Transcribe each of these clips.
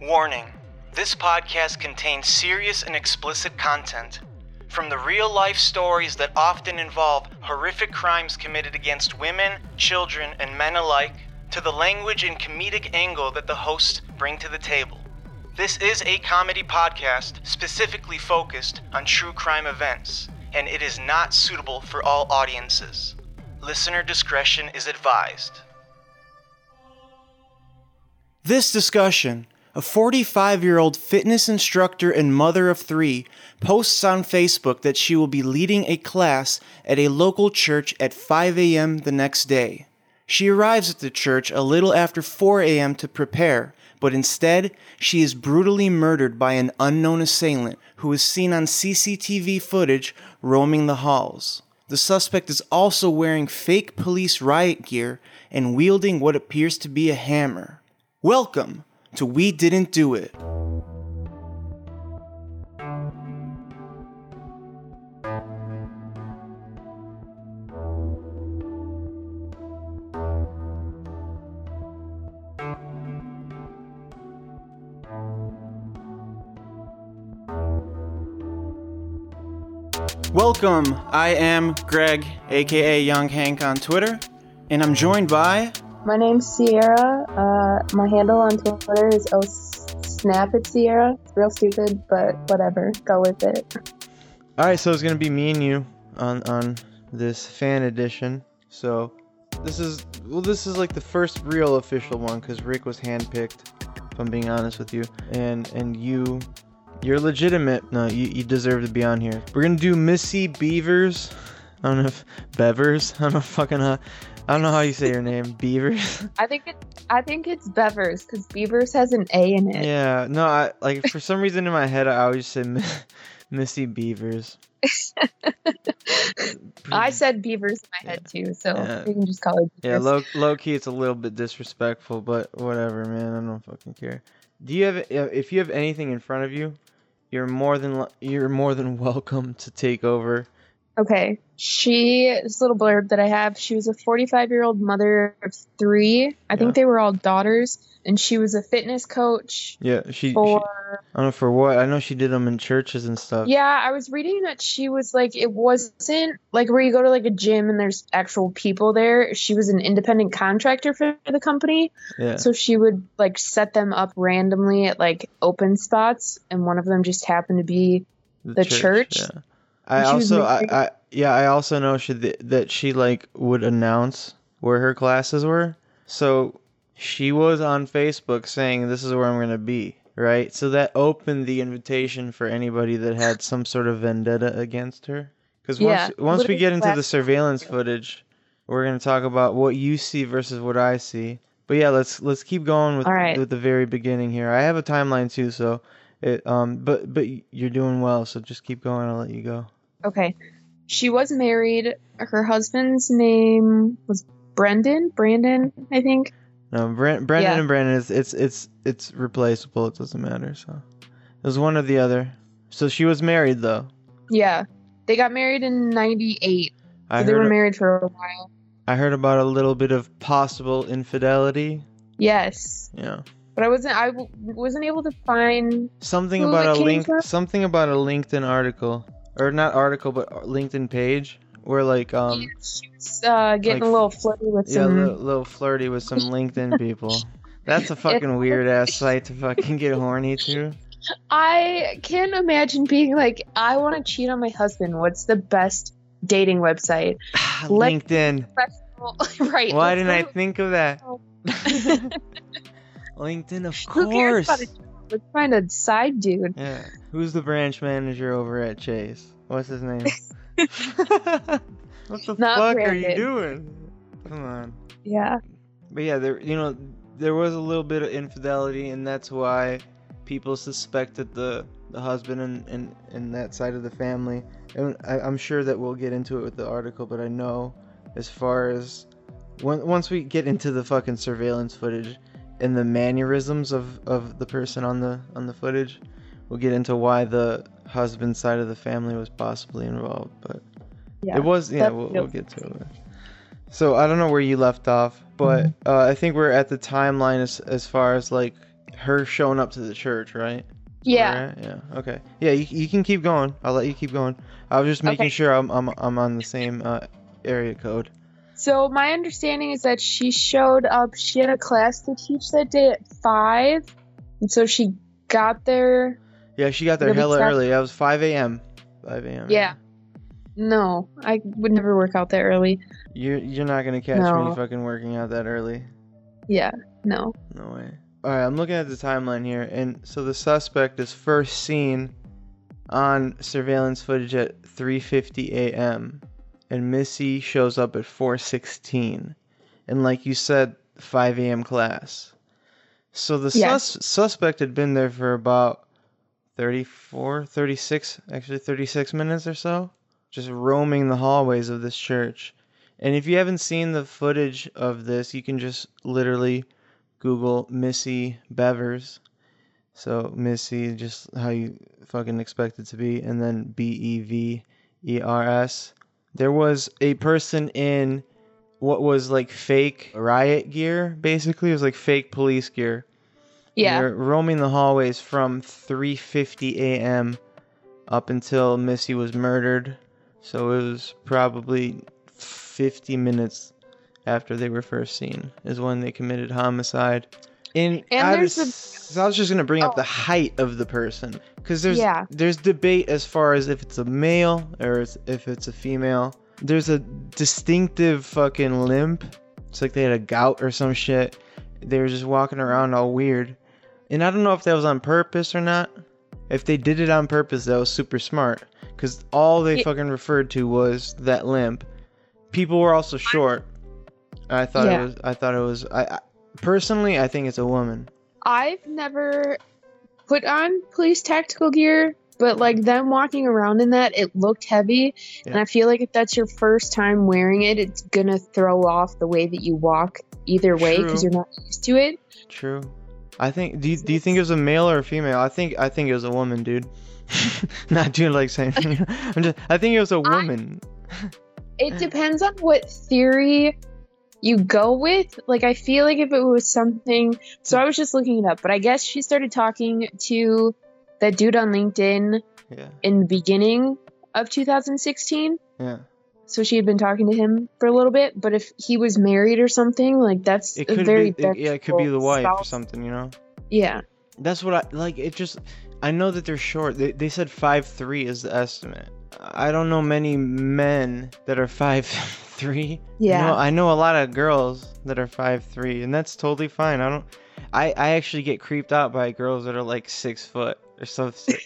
Warning this podcast contains serious and explicit content. From the real life stories that often involve horrific crimes committed against women, children, and men alike, to the language and comedic angle that the hosts bring to the table. This is a comedy podcast specifically focused on true crime events, and it is not suitable for all audiences. Listener discretion is advised. This discussion, a 45 year old fitness instructor and mother of three, posts on Facebook that she will be leading a class at a local church at 5 a.m. the next day. She arrives at the church a little after 4 a.m. to prepare, but instead, she is brutally murdered by an unknown assailant who is seen on CCTV footage roaming the halls. The suspect is also wearing fake police riot gear and wielding what appears to be a hammer. Welcome to We Didn't Do It. Welcome. I am Greg, aka Young Hank on Twitter, and I'm joined by My name's Sierra. Uh, my handle on Twitter is oh snap it Sierra. It's real stupid, but whatever. Go with it. All right, so it's gonna be me and you on on this fan edition. So this is well, this is like the first real official one because Rick was handpicked. If I'm being honest with you, and and you, you're legitimate. No, you, you deserve to be on here. We're gonna do Missy Beavers. I don't know if Bevers. I don't know fucking how. I don't know how you say your name. Beavers. I think it. I think it's Bevers because Beavers has an A in it. yeah. No, I like for some reason in my head I always say Mi- Missy Beavers. I said Beavers in my head too, so Yeah. we can just call it. Yeah, Beavers. low low key, it's a little bit disrespectful, but whatever, man. I don't fucking care. Do you have uh, if you have anything in front of you, you're more than you're more than welcome to take over. Okay. She, this little blurb that I have, she was a 45 year old mother of three. I Yeah. think they were all daughters. And she was a fitness coach Yeah, she, she. I don't know for what. I know she did them in churches and stuff. Yeah, I was reading that she was like, it wasn't like where you go to like a gym and there's actual people there. She was an independent contractor for the company. Yeah. So she would like set them up randomly at like open spots. And one of them just happened to be the church. Yeah. I And she was also, I. I, yeah, I also know she th- that she like would announce where her classes were. So she was on Facebook saying, "This is where I'm gonna be." Right. So that opened the invitation for anybody that had some sort of vendetta against her. Because once Yeah, once we get into the surveillance footage, we're gonna talk about what you see versus what I see. But yeah, let's let's keep going with right. with the very beginning here. I have a timeline too, so it um but but you're doing well, so just keep going. I'll let you go. Okay. She was married. Her husband's name was Brendan. Brandon, I think. No, Brent, Brendan Yeah. and Brandon is it's it's it's replaceable. It doesn't matter. So it was one or the other. So she was married though. Yeah. They got married in 98. I So they were married for a while. I heard about a little bit of possible infidelity. Yes. Yeah, But I wasn't I w- wasn't able to find something about a link from? something about a LinkedIn article or not article but LinkedIn page where like um she was uh, getting like- a little flirty with yeah a some little, little flirty with some LinkedIn people. That's a fucking weird ass site to fucking get horny to. I can't imagine being like, I want to cheat on my husband. What's the best dating website? LinkedIn. Right? Why didn't I think of that? LinkedIn, of Who cares course. Let's find a side dude. Yeah. Who's the branch manager over at Chase? What's his name? what the Not fuck are you doing? Come on. Yeah. But yeah, there you know there was a little bit of infidelity, and that's why people suspected the the husband and and, and that side of the family. And I, I'm sure that we'll get into it with the article, but I know as far as when, once we get into the fucking surveillance footage and the mannerisms of of the person on the on the footage, we'll get into why the husband side of the family was possibly involved. But Yeah. it was yeah, we'll, we'll get to it. So I don't know where you left off, but Mm-hmm. uh, I think we're at the timeline as as far as like her showing up to the church, right? Yeah. Right? Yeah. Okay. Yeah, you, you can keep going. I'll let you keep going. I was just making Okay. sure I'm I'm I'm on the same uh, area code. So my understanding is that she showed up. She had a class to teach that day at five, and so she got there. Yeah, she got there hella fast. early. That was 5 a.m. 5 a.m. Yeah. No, I would never work out that early. You're you're not gonna catch me fucking working out that early. Yeah. No. No way. All right, I'm looking at the timeline here, and so the suspect is first seen on surveillance footage at 3:50 a.m. and Missy shows up at 4:16, and like you said, 5 a.m. class. So the Yes. sus- suspect had been there for about 34, 36, actually 36 minutes or so, just roaming the hallways of this church. And if you haven't seen the footage of this, you can just literally Google Missy Bevers. So Missy, just how you fucking expect it to be, and then B E V E R S. There was a person in what was like fake riot gear, basically. It was like fake police gear. Yeah. They're roaming the hallways from 3:50 a.m. up until Missy was murdered. So it was probably 50 minutes after they were first seen is when they committed homicide. And, And I, there's was, a- I was just gonna bring up Oh. the height of the person because there's Yeah. there's debate as far as if it's a male or if it's a female. There's a distinctive fucking limp. It's like they had a gout or some shit. They were just walking around all weird. And I don't know if that was on purpose or not. If they did it on purpose, that was super smart. Because all they Ye- fucking referred to was that limp. People were also short. I thought Yeah. it was. I thought it was. I, I personally, I think it's a woman. I've never put on police tactical gear, but like them walking around in that, it looked heavy. And I feel like if that's your first time wearing it, it's gonna throw off the way that you walk either way because you're not used to it. True. I think. Do you, do you think it was a male or a female? I think. I think it was a woman, dude. not doing like saying. I'm just. I think it was a woman. It depends on what theory you go with. Like, I feel like if it was something. So I was just looking it up, but I guess she started talking to that dude on LinkedIn Yeah. in the beginning of 2016. Yeah. So she had been talking to him for a little bit, but if he was married or something, like that's It a could very be. It, yeah. It could be the wife or something. You know. Yeah, That's what I like. It just. I know that they're short. They, they said five three is the estimate. I don't know many men that are five three. yeah. No, I know a lot of girls that are five three, and that's totally fine. I don't. I I actually get creeped out by girls that are like six foot or something.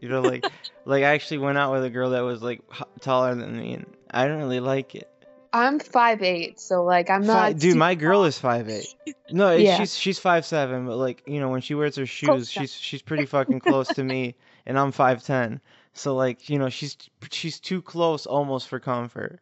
you know, like like I actually went out with a girl that was like taller than me, and I don't really like it. I'm five eight, so like I'm not. Fi- dude, my girl is five eight. No, Yeah. she's she's five seven, but like you know when she wears her shoes, Close she's she's pretty fucking close to me, and I'm five ten. So like you know she's she's too close almost for comfort,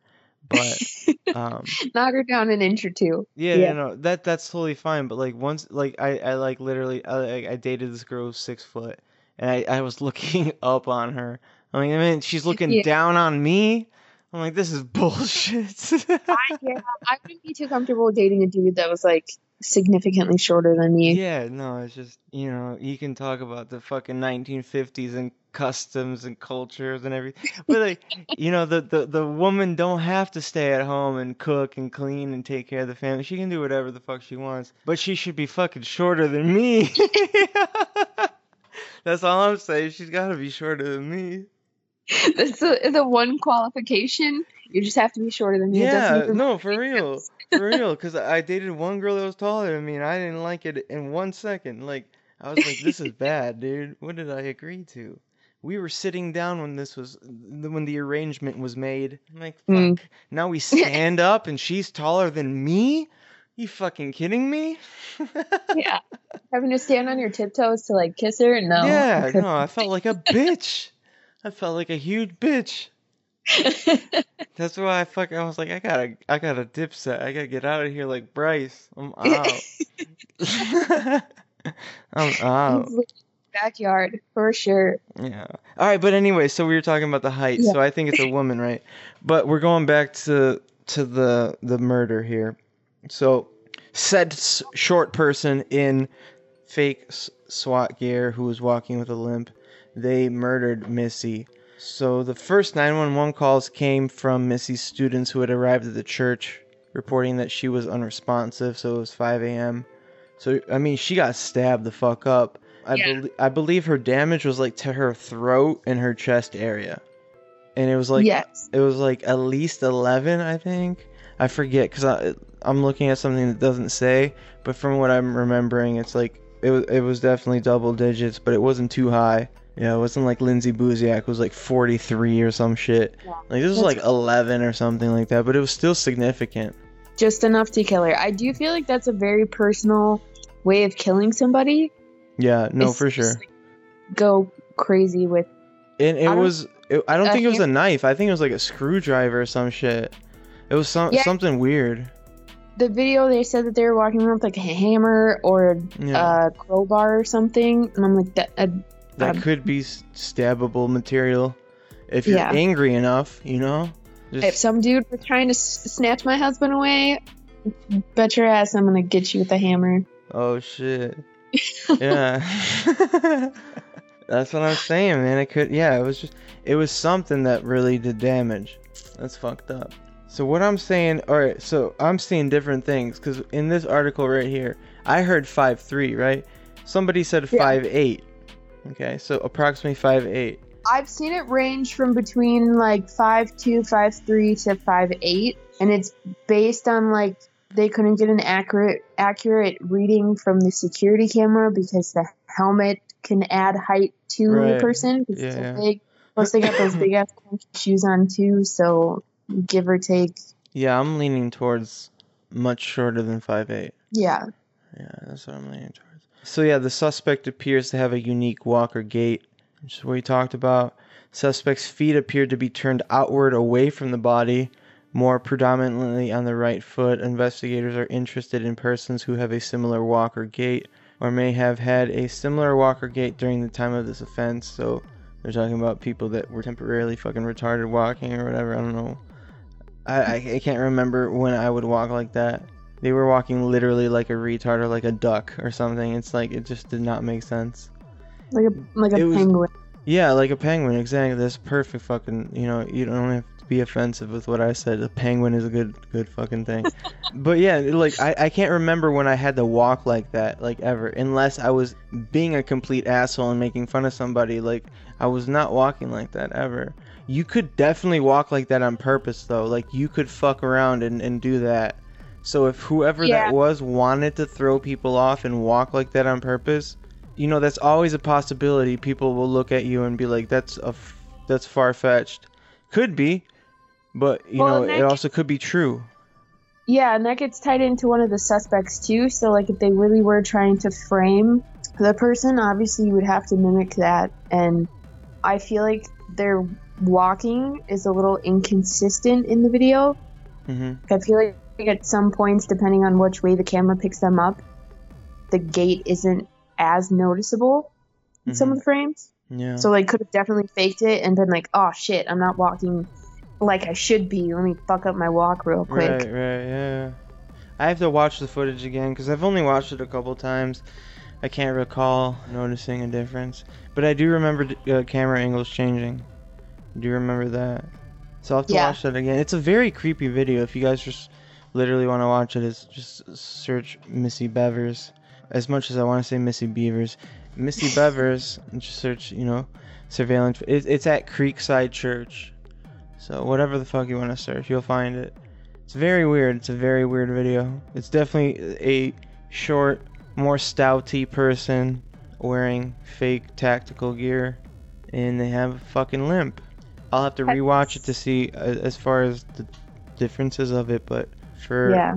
but um. knock her down an inch or two. Yeah, Yeah. no, that that's totally fine. But like once, like I, I like literally, I, I dated this girl who's six foot, and I, I was looking up on her. I mean, I mean, she's looking Yeah. down on me. I'm like, this is bullshit. I, yeah, I wouldn't be too comfortable dating a dude that was like significantly shorter than me. yeah, no, it's just you know, you can talk about the fucking 1950s and customs and cultures and everything, but like, you know, the, the the woman don't have to stay at home and cook and clean and take care of the family. She can do whatever the fuck she wants, but she should be fucking shorter than me. That's all I'm saying. She's got to be shorter than me. That's the, the one qualification. You just have to be shorter than me. Yeah, no, for real, for real. Because I dated one girl that was taller than me, and I didn't like it in one second. Like I was like, "This is bad, dude. What did I agree to?" We were sitting down when this was when the arrangement was made. I'm like, "Fuck." Mm. Now we stand up, and she's taller than me. You fucking kidding me? yeah. Having to stand on your tiptoes to like kiss her? No. yeah, no, I felt like a bitch. I felt like a huge bitch. That's why I fuck. I was like, I gotta, I gotta dip set. I gotta get out of here like Bryce. I'm out. I'm out. Backyard for sure. Yeah. All right, but anyway, so we were talking about the height. Yeah. So I think it's a woman, right? But we're going back to to the the murder here. So said short person in fake SWAT gear who was walking with a limp. They murdered Missy. So the first 911 calls came from Missy's students who had arrived at the church, reporting that she was unresponsive. So it was 5 a.m. So I mean, she got stabbed the fuck up. I, Yeah. belie- I believe her damage was like to her throat and her chest area, and it was like yes. it was like at least 11 i think i forget because I, i'm looking at something that doesn't say but from what i'm remembering it's like it was, it was definitely double digits but it wasn't too high yeah it wasn't like lindsay buziak was like 43 or some shit Yeah. like this was like 11 or something like that but it was still significant Just enough to kill her. I do feel like that's a very personal way of killing somebody. Yeah no It's for just, sure like, go crazy with. and it I was it, i don't a think it was a knife i think it was like a screwdriver or some shit it was some Yeah. something weird The video they said that they were walking around with like a hammer or yeah a crowbar or something, and I'm like that. Uh, that um, could be stabbable material if you're Yeah. angry enough you know if some dude was trying to s- snatch my husband away, bet your ass I'm gonna get you with a hammer. oh shit yeah. That's what i'm saying man. It could yeah it was just it was something that really did damage. That's fucked up. So what i'm saying all right so i'm seeing different things because in this article right here i heard 5'3 right? Somebody said Yeah. 5'8 okay so approximately 5'8 I've seen it range from between like five two, five three to five eight, and it's based on like they couldn't get an accurate accurate reading from the security camera because the helmet can add height to Right. the person. Yeah, yeah. big. Plus, they got those big ass shoes on too, so give or take, yeah i'm leaning towards much shorter than 5'8 yeah. Yeah, that's what I'm leaning towards. So yeah, the suspect appears to have a unique walk or gait, which is what we talked about. Suspect's feet appear to be turned outward away from the body, more predominantly on the right foot. Investigators are interested in persons who have a similar walk or gait, or may have had a similar walk or gait during the time of this offense. So they're talking about people that were temporarily fucking retarded walking or whatever. I don't know. I, I, can't remember when I would walk like that. They were walking literally like a retard or like a duck or something. It's like it just did not make sense. Like a like a It was- penguin. Yeah, like a penguin, exactly. That's perfect fucking you know, you don't have be offensive with what I said. A penguin is a good good fucking thing. but yeah, like I, I can't remember when I had to walk like that, like ever. Unless I was being a complete asshole and making fun of somebody. Like I was not walking like that ever. You could definitely walk like that on purpose though. Like you could fuck around and, and do that. So if whoever Yeah. that was wanted to throw people off and walk like that on purpose, you know that's always a possibility. People will look at you and be like, "That's a f- that's far fetched." Could be, but you Well, know it also could be true. Yeah, and that gets tied into one of the suspects too. So, like, if they really were trying to frame the person, obviously you would have to mimic that. And I feel like their walking is a little inconsistent in the video. hmm I feel like at some points, depending on which way the camera picks them up, the gait isn't as noticeable in some of the frames. Yeah. So, like, could have definitely faked it and been like, "Oh shit, I'm not walking like I should be. Let me fuck up my walk real quick." Right, right, yeah. I have to watch the footage again because I've only watched it a couple times. I can't recall noticing a difference, but I do remember uh, camera angles changing. I do remember that. So I'll have to Yeah. watch that again. It's a very creepy video. If you guys just literally want to watch it, it's just search Missy Bevers. As much as I want to say Missy Beavers, Missy Bevers, just search, you know, surveillance. It, it's at Creekside Church. So whatever the fuck you want to search, you'll find it. It's very weird. It's a very weird video. It's definitely a short, more stouty person wearing fake tactical gear, and they have a fucking limp. I'll have to rewatch it to see uh, as far as the differences of it, but for Yeah.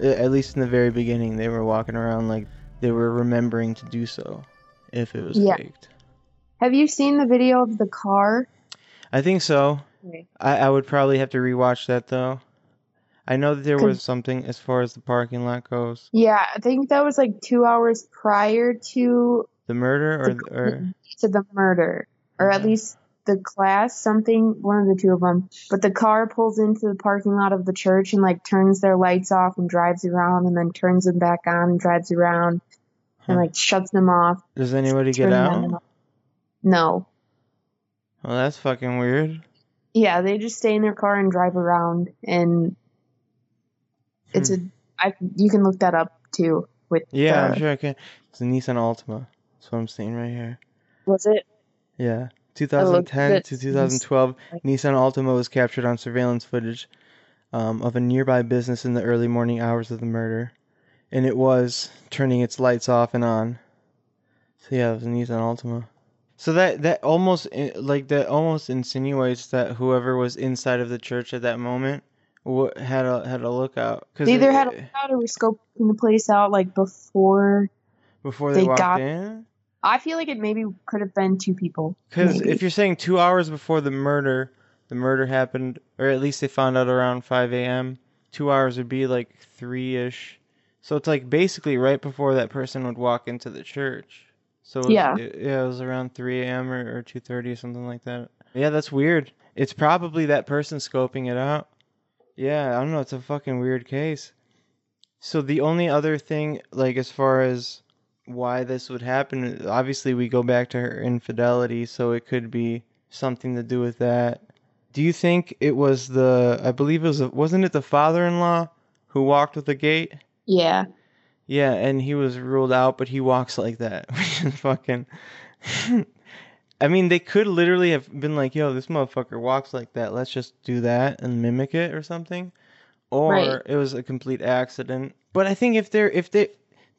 at least in the very beginning, they were walking around like they were remembering to do so, if it was Yeah. faked. Have you seen the video of the car? I think so. I, I would probably have to rewatch that though. I know that there was something as far as the parking lot goes. Yeah, I think that was like two hours prior to The murder or the, or to the murder, or at least the class, something, one of the two of them. But the car pulls into the parking lot of the church and like turns their lights off and drives around, and then turns them back on and drives around. and like shuts them off. Does anybody get out? No. Well, that's fucking weird. Yeah, they just stay in their car and drive around, and it's Hmm. a. I you can look that up too. With Yeah, I'm sure I can. It's a Nissan Altima. That's what I'm seeing right here. Was it? Yeah. 2010 to 2012, like- Nissan Altima was captured on surveillance footage um, of a nearby business in the early morning hours of the murder. And it was turning its lights off and on. So yeah, it was a Nissan Altima. So that that almost eh, like that almost insinuates that whoever was inside of the church at that moment had a had a lookout. Cause They either it- had a eh lookout or were scoping the place out like before. before they, they walked got- in. I feel like it maybe could have been two people. Because if you're saying two hours before the murder, the murder happened, or at least they found out around 5 a.m., two hours would be like 3 ish. So it's like basically right before that person would walk into the church. So it was, Yeah. it, yeah, it was around 3 a.m. or, or 2.30 or something like that. Yeah, that's weird. It's probably that person scoping it out. Yeah, I don't know. It's a fucking weird case. So the only other thing, like as far as why this would happen, obviously we go back to her infidelity, so it could be something to do with that. Do you think it was the? I believe it was. Wasn't it the father-in-law who walked with the gait? Yeah. Yeah, and he was ruled out, but he walks like that, fucking. I mean, they could literally have been like, "Yo, this motherfucker walks like that. Let's just do that and mimic it or something," or Right. it was a complete accident. But I think if they're if they,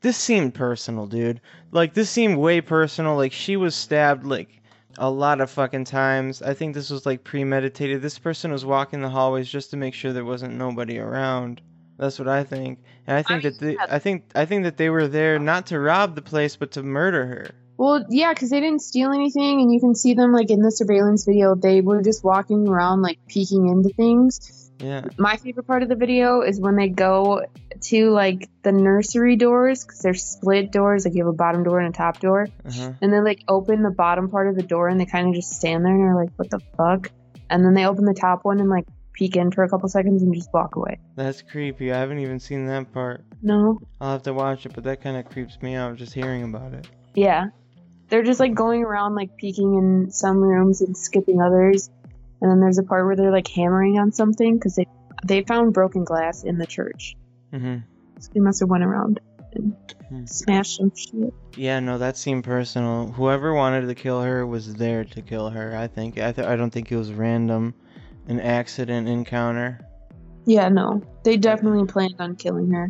this seemed personal, dude. Like this seemed way personal. Like she was stabbed like a lot of fucking times. I think this was like premeditated. This person was walking the hallways just to make sure there wasn't nobody around. That's what I think. And I think I that they, yeah. I think I think that they were there not to rob the place but to murder her. Well, yeah, because they didn't steal anything, and you can see them like in the surveillance video. They were just walking around, like peeking into things. Yeah. My favorite part of the video is when they go to like the nursery doors because they're split doors. Like you have a bottom door and a top door, Uh-huh. and they like open the bottom part of the door, and they kind of just stand there and they are like, "What the fuck?" And then they open the top one and like peek in for a couple seconds and just walk away. That's creepy. I haven't even seen that part. No, I'll have to watch it, but that kind of creeps me out just hearing about it. Yeah. They're just like going around like peeking in some rooms and skipping others. And then there's a part where they're like hammering on something because they they found broken glass in the church. Mm-hmm. So they must have went around and Hmm. smashed some shit. Yeah, no, that seemed personal. Whoever wanted to kill her was there to kill her. I think. I th- I don't think it was random, an accident encounter. Yeah, no. They definitely planned on killing her.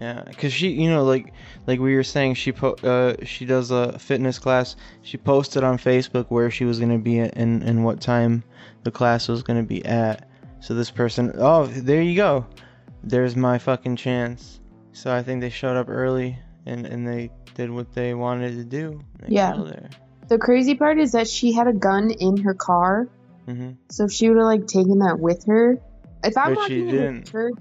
Yeah, cause she, you know, like like we were saying, she po- uh she does a fitness class. She posted on Facebook where she was gonna be at and and what time the class was gonna be at. So this person, oh, there you go. There's my fucking chance. So I think they showed up early and and they did what they wanted to do. They Yeah. The crazy part is that she had a gun in her car. Hmm So if she would have like taken that with her, if I'm But walking into didn't. church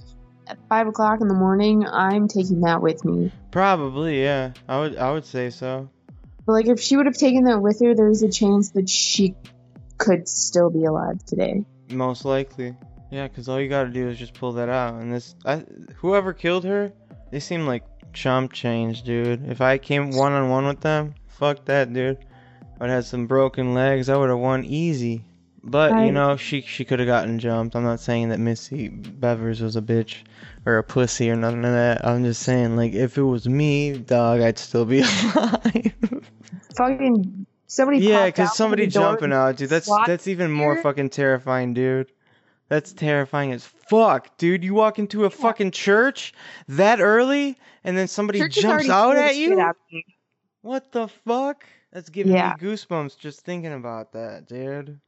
at five o'clock in the morning, I'm taking that with me. Probably, yeah. I would I would say so. But like if she would have taken that with her, there's a chance that she could still be alive today. Most likely. Yeah, because all you gotta do is just pull that out. And this, I, whoever killed her, they seem like chump change, dude. If I came one on one with them, fuck that, dude. I'd have some broken legs. I would have won easy. But you know, she she could have gotten jumped. I'm not saying that Missy Bevers was a bitch or a pussy or nothing of that. I'm just saying, like, if it was me, dog, I'd still be alive. Fucking somebody. Yeah, because somebody jumping out, dude. That's that's even more here. fucking terrifying, dude. That's terrifying as fuck, dude. You walk into a fucking church that early, and then somebody Church jumps out at you. out. What the fuck? That's giving Yeah. me goosebumps just thinking about that, dude.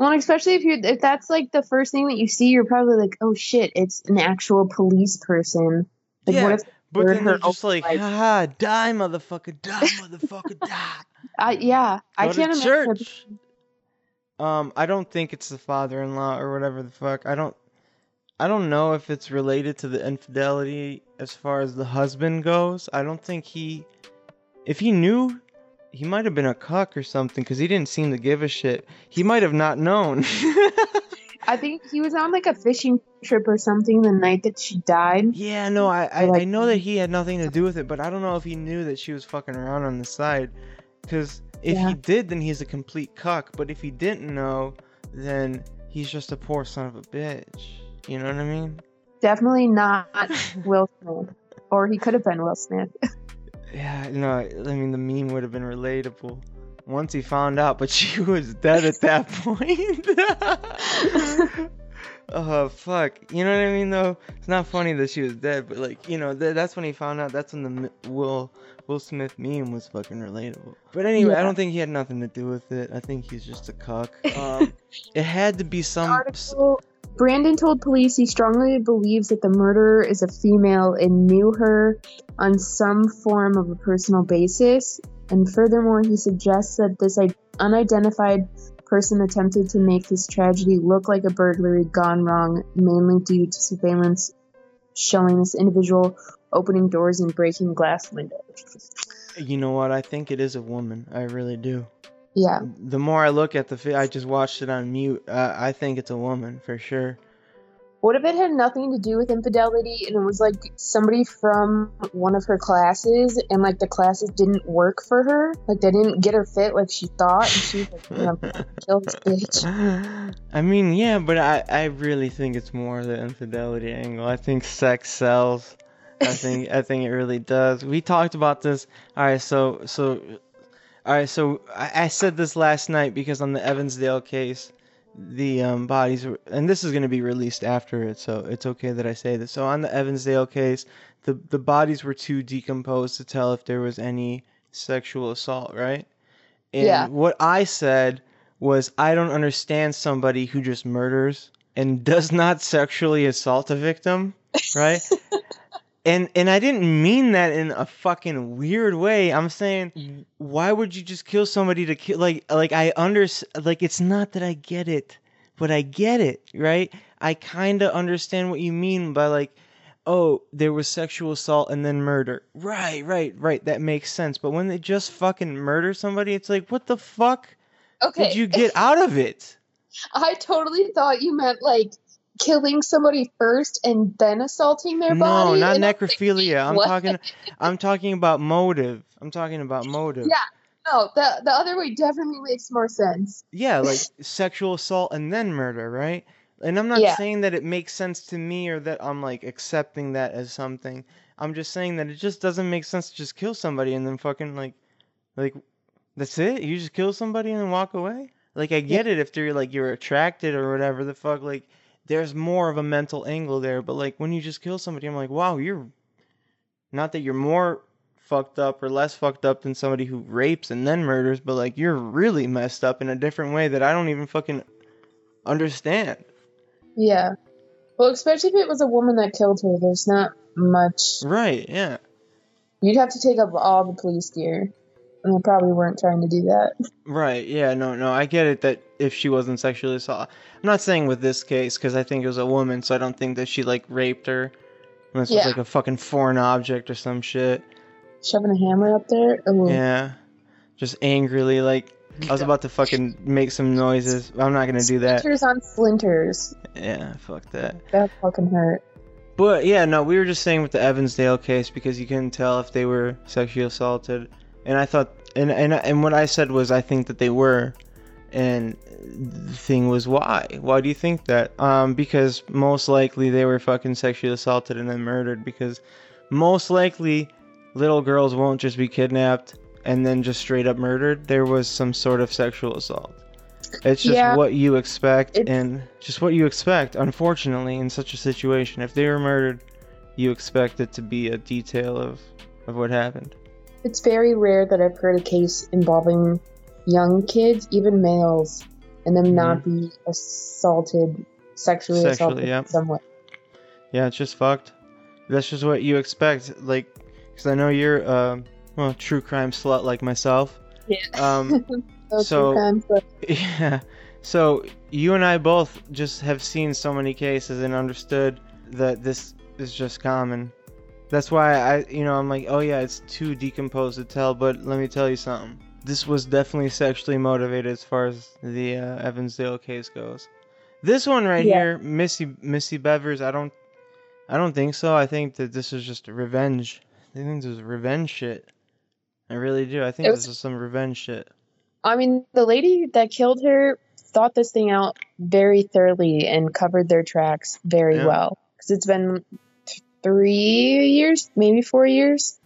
Well, especially if you are if that's like the first thing that you see, you're probably like, oh shit, it's an actual police person. Like, Yeah, what if? But then they're just like, lights. haha, die, motherfucker, die, motherfucker, die. I yeah, I Go to can't imagine. Um, I don't think it's the father-in-law or whatever the fuck. I don't. I don't know if it's related to the infidelity as far as the husband goes. I don't think he. If he knew, he might have been a cuck or something because he didn't seem to give a shit. He might have not known. I think he was on like a fishing trip or something the night that she died. Yeah, no, I I, like- I know that he had nothing to do with it, but I don't know if he knew that she was fucking around on the side. Because if Yeah. he did, then he's a complete cuck. But if he didn't know, then he's just a poor son of a bitch. You know what I mean? Definitely not Will Smith. Or he could have been Will Smith. Yeah, no, I mean the meme would have been relatable once he found out, but she was dead at that point. oh fuck, you know what I mean though? It's not funny that she was dead, but like you know th- that's when he found out. That's when the m- Will Will Smith meme was fucking relatable. But anyway, I don't think he had nothing to do with it. I think he's just a cuck. Um, it had to be some. article, Brandon told police he strongly believes that the murderer is a female and knew her on some form of a personal basis. And furthermore, he suggests that this unidentified person attempted to make this tragedy look like a burglary gone wrong, mainly due to surveillance showing this individual opening doors and breaking glass windows. You know what? I think it is a woman. I really do. Yeah. The more I look at the, fi- I just watched it on mute. Uh, I think it's a woman for sure. What if it had nothing to do with infidelity and it was like somebody from one of her classes and like the classes didn't work for her? Like they didn't get her fit like she thought and she was like, I'm gonna kill this bitch. I mean, yeah, but I, I really think it's more the infidelity angle. I think sex sells. I think I think it really does. We talked about this. All right, so so all right, so I, I said this last night because on the Evansdale case, the um, bodies were, and this is going to be released after it, so it's okay that I say this. So on the Evansdale case, the the bodies were too decomposed to tell if there was any sexual assault, right? And Yeah. what I said was I don't understand somebody who just murders and does not sexually assault a victim, right? and and I didn't mean that in a fucking weird way. I'm saying why would you just kill somebody to kill like like I under like it's not that I get it, but I get it, right? I kind of understand what you mean by like oh, there was sexual assault and then murder. Right, right, right. That makes sense. But when they just fucking murder somebody, it's like, what the fuck Okay. did you get out of it? I totally thought you meant like killing somebody first and then assaulting their No, body. No, not and I was like, necrophilia. I'm talking I'm talking about motive. I'm talking about motive. Yeah. No, the the other way definitely makes more sense. Yeah, like sexual assault and then murder, right? And I'm not Yeah. saying that it makes sense to me or that I'm like accepting that as something. I'm just saying that it just doesn't make sense to just kill somebody and then fucking like like that's it? You just kill somebody and then walk away? Like I get it if they're like you're attracted or whatever the fuck like there's more of a mental angle there, but like when you just kill somebody I'm like, "Wow, you're not that you're more fucked up or less fucked up than somebody who rapes and then murders, but like you're really messed up in a different way that I don't even fucking understand. Yeah. Well, especially if it was a woman that killed her, there's not much. Right, yeah. You'd have to take up all the police gear. And they probably weren't trying to do that. Right, yeah, no, no, I get it that if she wasn't sexually assaulted. I'm not saying with this case because I think it was a woman, so I don't think that she like raped her. Unless it was like a fucking foreign object or some shit. Shoving a hammer up there? Yeah. Just angrily, like, I was about to fucking make some noises. I'm not gonna do that. Splinters on splinters. Yeah, fuck that. That fucking hurt. But yeah, no, we were just saying with the Evansdale case because you couldn't tell if they were sexually assaulted, and I thought, and and and what I said was I think that they were, and the thing was why? Why do you think that? Um, because most likely they were fucking sexually assaulted and then murdered. Because most likely little girls won't just be kidnapped and then just straight up murdered. There was some sort of sexual assault. It's just Yeah. what you expect and just what you expect, unfortunately, in such a situation. If they were murdered, you expect it to be a detail of, of what happened. It's very rare that I've heard a case involving young kids, even males, and them not be assaulted, sexually, Sexually, assaulted yeah. in some way. Yeah, it's just fucked. That's just what you expect. Like, because I know you're, uh, well, true crime slut like myself. Yeah. Um, So, So- but Yeah. So you and I both just have seen so many cases and understood that this is just common. That's why I, you know, I'm like, oh yeah, it's too decomposed to tell. But let me tell you something. This was definitely sexually motivated as far as the uh, Evansdale case goes. This one right Yeah. here, Missy Missy Bevers, I don't I don't think so. I think that this is just revenge. I think this is revenge shit. I really do. I think was- this is some revenge shit. I mean, the lady that killed her thought this thing out very thoroughly and covered their tracks very Yeah. well. Because it's been th- three years, maybe four years.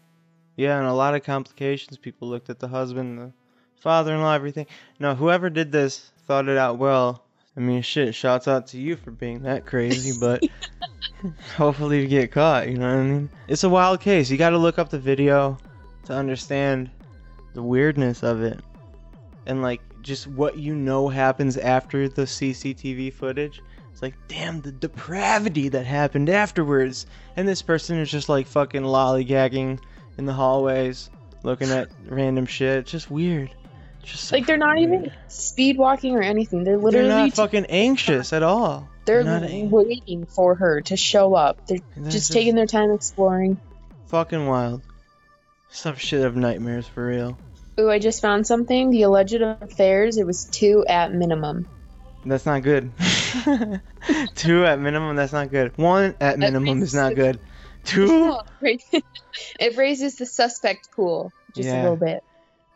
Yeah, and a lot of complications. People looked at the husband, the father-in-law, everything. No, whoever did this thought it out well. I mean, shit. Shouts out to you for being that crazy, but hopefully you get caught. You know what I mean? It's a wild case. You got to look up the video to understand the weirdness of it, and like just what you know happens after the CCTV footage. It's like, damn, the depravity that happened afterwards. And this person is just like fucking lollygagging in the hallways, looking at random shit. It's just weird. It's just so Like they're not fucking even speed walking or anything. They're They're literally not t- fucking anxious at all. they're not ang- waiting for her to show up. They're They're just taking their time exploring. fucking wild. Some shit of nightmares for real. Ooh, I just found something. The alleged affairs. It was two at minimum. That's not good. Two at minimum. That's not good. One at minimum is not good. Two. it raises the suspect pool just Yeah. a little bit.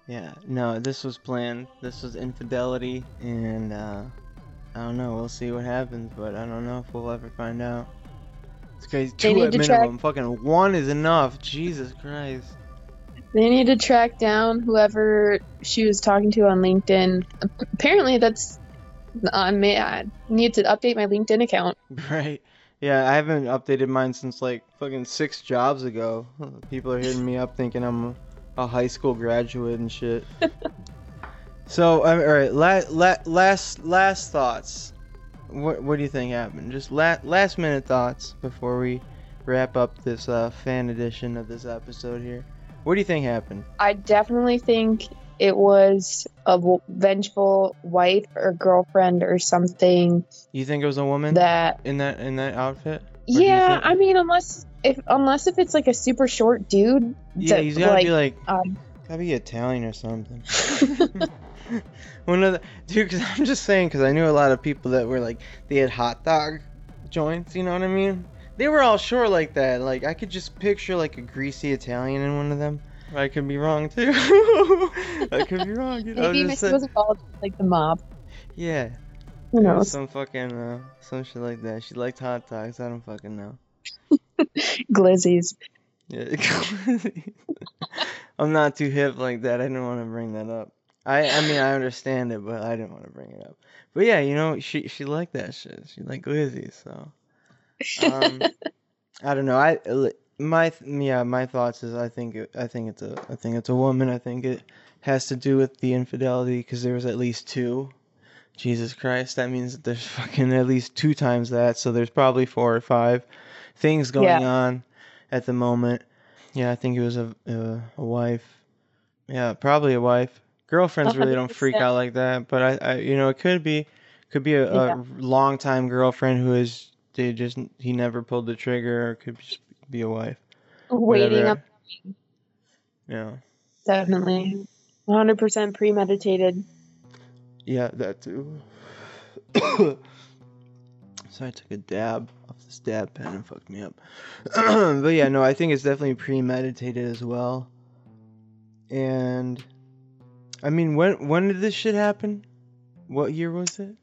Yeah, no, this was planned. This was infidelity, and uh, I don't know. We'll see what happens, but I don't know if we'll ever find out. It's crazy. They Two at minimum. Fucking one is enough. Jesus Christ. They need to track down whoever she was talking to on LinkedIn. Apparently, that's. I may I need to update my LinkedIn account. Right. Yeah, I haven't updated mine since like fucking six jobs ago. People are hitting me up thinking I'm a, high school graduate and shit. so, um, all right, la- la- last last thoughts. What what do you think happened? Just la- last minute thoughts before we wrap up this uh, fan edition of this episode here. What do you think happened? I definitely think it was a vengeful wife or girlfriend or something You think it was a woman that. in that in that outfit? you Yeah, I mean, unless if unless if it's like a super short dude. Yeah, that, he's gotta like, be like um, Gotta be Italian or something. One of the dude, cause I'm just saying, cause I knew a lot of people that were like they had hot dog joints. You know what I mean? They were all short like that. Like I could just picture like a greasy Italian in one of them. I could be wrong too. I could be wrong. You know, maybe Missy was involved with like the mob. yeah. Who knows? Some fucking uh, some shit like that. She liked hot dogs. I don't fucking know. Glizzies. Yeah. I'm not too hip like that. I didn't want to bring that up. I I mean I understand it, but I didn't want to bring it up. But yeah, you know she she liked that shit. She liked glizzy, so um, I don't know. I my yeah my thoughts is I think it, I think it's a I think it's a woman. I think it has to do with the infidelity because there was at least two. Jesus Christ, that means that there's fucking at least two times that. So there's probably four or five things going Yeah. on at the moment. Yeah, I think it was a a, a wife. Yeah, probably a wife. Girlfriends really don't freak out like that, but I, I you know, it could be could be a, Yeah. a long time girlfriend who is they just he never pulled the trigger, or could just be a wife. Waiting Whatever. up, Yeah, definitely. 100% premeditated. yeah, that too. so I took a dab off this dab pen and fucked me up. but yeah, no, I think it's definitely premeditated as well. And I mean, when when did this shit happen? What year was it?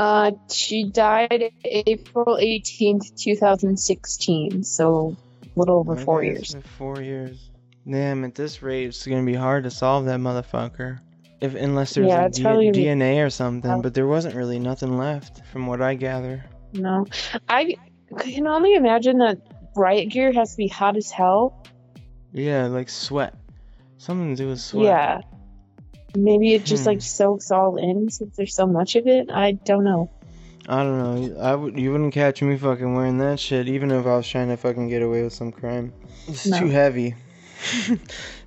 Uh, she died April 18th, 2016. So a little over four Okay, years. Four years. Damn, at this rate, it's gonna be hard to solve that motherfucker. If unless there's Yeah, a D- probably gonna be- DNA or something, Oh. but there wasn't really nothing left from what I gather. No, I can only imagine that riot gear has to be hot as hell. Yeah, like sweat. Something to do with sweat. Yeah. Maybe it just Hmm. like soaks all in since there's so much of it. I don't know. I don't know. I would. You wouldn't catch me fucking wearing that shit, even if I was trying to fucking get away with some crime. It's No. too heavy.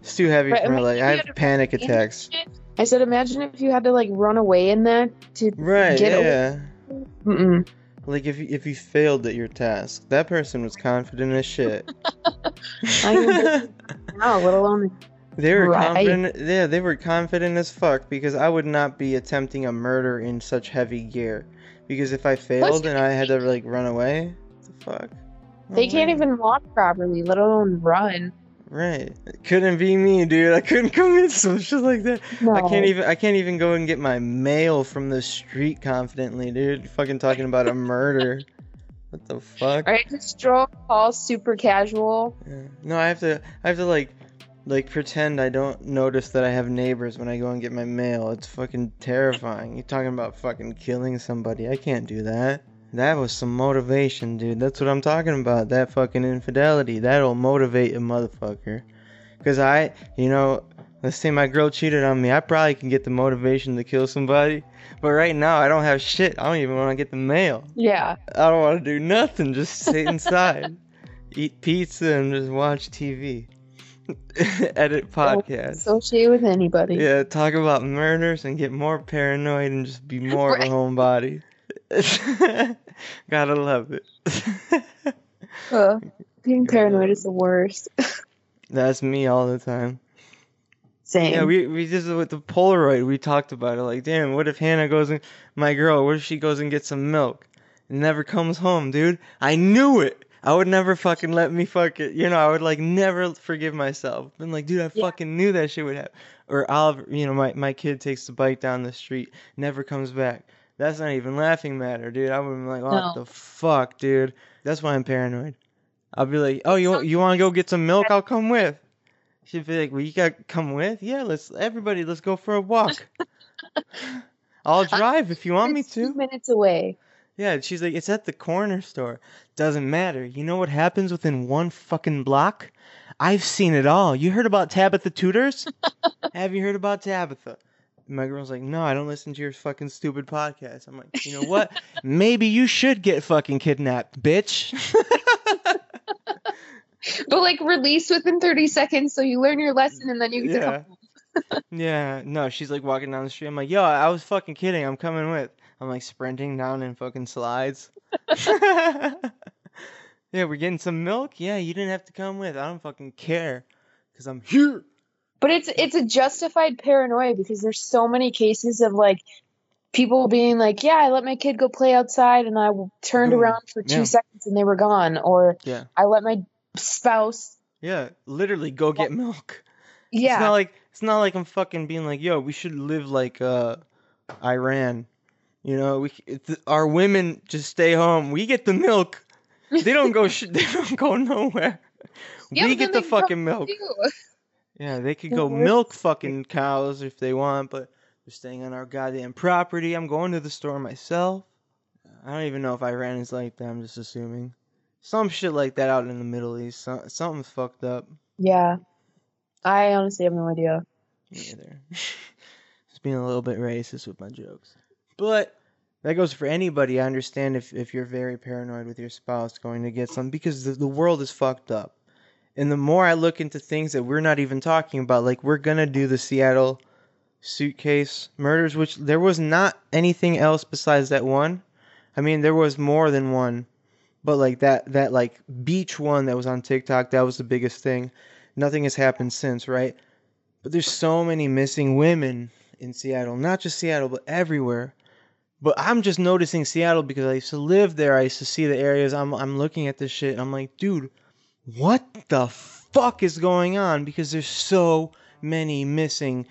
it's too heavy Right, for me. Like I have panic attacks. I said, imagine if you had to like run away in that to Right. get away. yeah. Mm-mm. Like if you, if you failed at your task, that person was confident as shit. I let alone They were Right. confident. Yeah, they were confident as fuck because I would not be attempting a murder in such heavy gear. Because if I failed and I had to like run away, what the fuck? No They oh can't way. even walk properly, let alone run. Right. It couldn't be me, dude. I couldn't commit some shit like that. No. I can't even I can't even go and get my mail from the street confidently, dude. Fucking talking about a murder. What the fuck? Right? Just draw all super casual. Yeah. No, I have to I have to like like pretend I don't notice that I have neighbors when I go and get my mail. It's fucking terrifying. You're talking about fucking killing somebody. I can't do that. That was some motivation, dude. That's what I'm talking about. That fucking infidelity. That'll motivate a motherfucker. Cause I, you know, let's say my girl cheated on me. I probably can get the motivation to kill somebody. But right now I don't have shit. I don't even want to get the mail. Yeah. I don't want to do nothing. Just sit inside, eat pizza, and just watch TV. Edit podcasts. Associate with anybody. Yeah, talk about murders and get more paranoid and just be more of a homebody. Gotta love it. Ugh. being paranoid is the worst. That's me all the time. Same. Yeah, we we just with the Polaroid we talked about it. Like, damn, what if Hannah goes and my girl, what if she goes and gets some milk and never comes home, dude? I knew it. I would never fucking let me fuck it. You know, I would like never forgive myself. Been like, dude, I Yeah. fucking knew that shit would happen. Or Oliver, you know, my my kid takes the bike down the street, never comes back. That's not even laughing matter, dude. I would be like, what No. the fuck, dude? That's why I'm paranoid. I'll be like, oh, you want you want to go get some milk? I'll come with. She'd be like, well, you got to come with? Yeah, let's everybody, let's go for a walk. I'll drive if you want me It's two to. minutes away. Yeah, she's like, it's at the corner store. Doesn't matter. You know what happens within one fucking block? I've seen it all. You heard about Tabitha Tuders? Have you heard about Tabitha? My girl's like, no, I don't listen to your fucking stupid podcast. I'm like, you know what? Maybe you should get fucking kidnapped, bitch. But like release within 30 seconds so you learn your lesson and then you get to Yeah. Yeah, no, she's like walking down the street. I'm like, yo, I was fucking kidding. I'm coming with. I'm like sprinting down in fucking slides. yeah, we're getting some milk. Yeah, you didn't have to come with. I don't fucking care. Because I'm here. But it's it's a justified paranoia because there's so many cases of like people being like, "Yeah, I let my kid go play outside and I turned Boom. around for 2 Yeah. seconds and they were gone," or Yeah. I let my spouse Yeah, literally go get milk. Yeah, it's not like it's not like I'm fucking being like, yo, we should live like uh Iran. You know, we our women just stay home. We get the milk. They don't go. Sh- they don't go nowhere. Yeah, we get the fucking milk. too. Yeah, they could go milk fucking cows if they want, but they're staying on our goddamn property. I'm going to the store myself. I don't even know if Iran is like that. I'm just assuming. Some shit like that out in the Middle East. So, something's fucked up. Yeah. I honestly have no idea. Me either. Just being a little bit racist with my jokes. But that goes for anybody. I understand if, if you're very paranoid with your spouse going to get some because the, the world is fucked up. And the more I look into things that we're not even talking about, like we're gonna do the Seattle suitcase murders, which there was not anything else besides that one. I mean, there was more than one, but like that that like beach one that was on TikTok, that was the biggest thing. Nothing has happened since, right? But there's so many missing women in Seattle, not just Seattle, but everywhere. But I'm just noticing Seattle because I used to live there. I used to see the areas. I'm I'm looking at this shit. I'm like, dude, what the fuck is going on? Because there's so many missing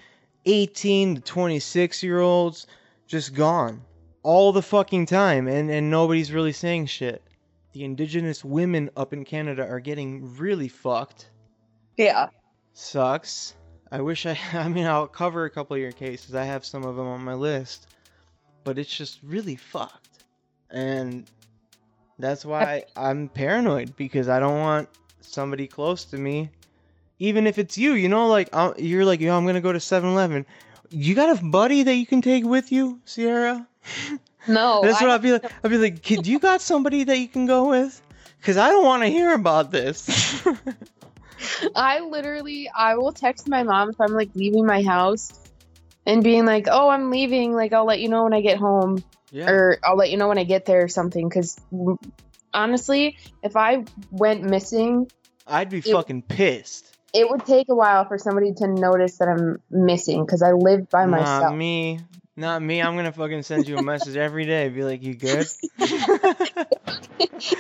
18 to 26 year olds just gone all the fucking time and and nobody's really saying shit. The indigenous women up in Canada are getting really fucked. Yeah. Sucks. I wish I I mean I'll cover a couple of your cases. I have some of them on my list. But it's just really fucked. And that's why I'm paranoid because I don't want somebody close to me even if it's you, you know like uh, you're like, "Yo, I'm going to go to 7-Eleven." You got a buddy that you can take with you, Sierra? No. That's I- what I'd be like. I'd be like, "Kid, you got somebody that you can go with?" Cuz I don't want to hear about this. I literally I will text my mom if I'm like leaving my house and being like, "Oh, I'm leaving. Like I'll let you know when I get home yeah. or I'll let you know when I get there or something cuz honestly, if I went missing, I'd be It- fucking pissed. it would take a while for somebody to notice that I'm missing cuz I live by myself. me, Not me. I'm gonna fucking send you a message every day. Be like, you good?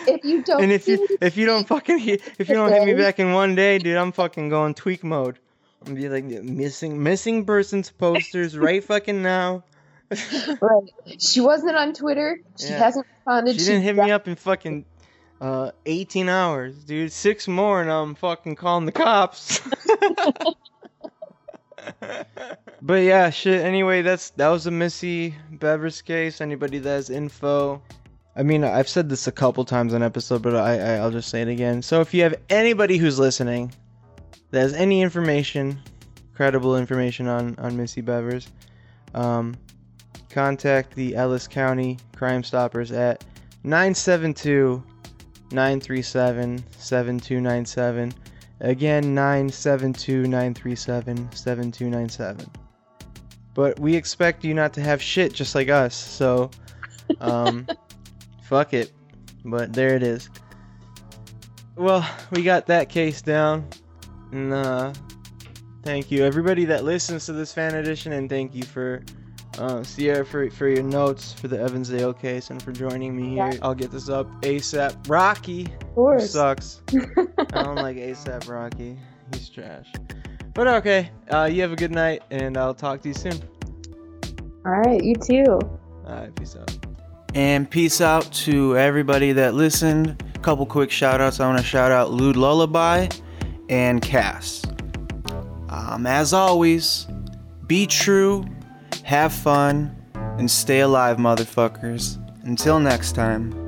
if you don't, and if you if you don't fucking hit, if you don't hit me back in one day, dude, I'm fucking going tweak mode. I'm be like missing missing persons posters right fucking now. right. she wasn't on Twitter. She Yeah. hasn't responded. She didn't hit me up in fucking uh 18 hours, dude. Six more and I'm fucking calling the cops. but yeah, shit. Anyway, that's that was a Missy Bevers case. Anybody that has info. I mean, I've said this a couple times on episode, but I, I I'll just say it again. So if you have anybody who's listening that has any information, credible information on on Missy Bevers, um, contact the Ellis County Crime Stoppers at 972 937 7297. Again, 972 937 7297. But we expect you not to have shit just like us, so um, fuck it. But there it is. Well, we got that case down. And uh, thank you, everybody that listens to this fan edition, and thank you for uh, Sierra for for your notes for the Evansdale case and for joining me here. Yeah. I'll get this up ASAP. Rocky Of course. sucks. I don't like ASAP Rocky. He's trash. But okay, uh, you have a good night, and I'll talk to you soon. All right, you too. All right, peace out. And peace out to everybody that listened. Couple quick shout outs. I want to shout out Lude Lullaby and Cass. Um, as always, be true, have fun, and stay alive, motherfuckers. Until next time.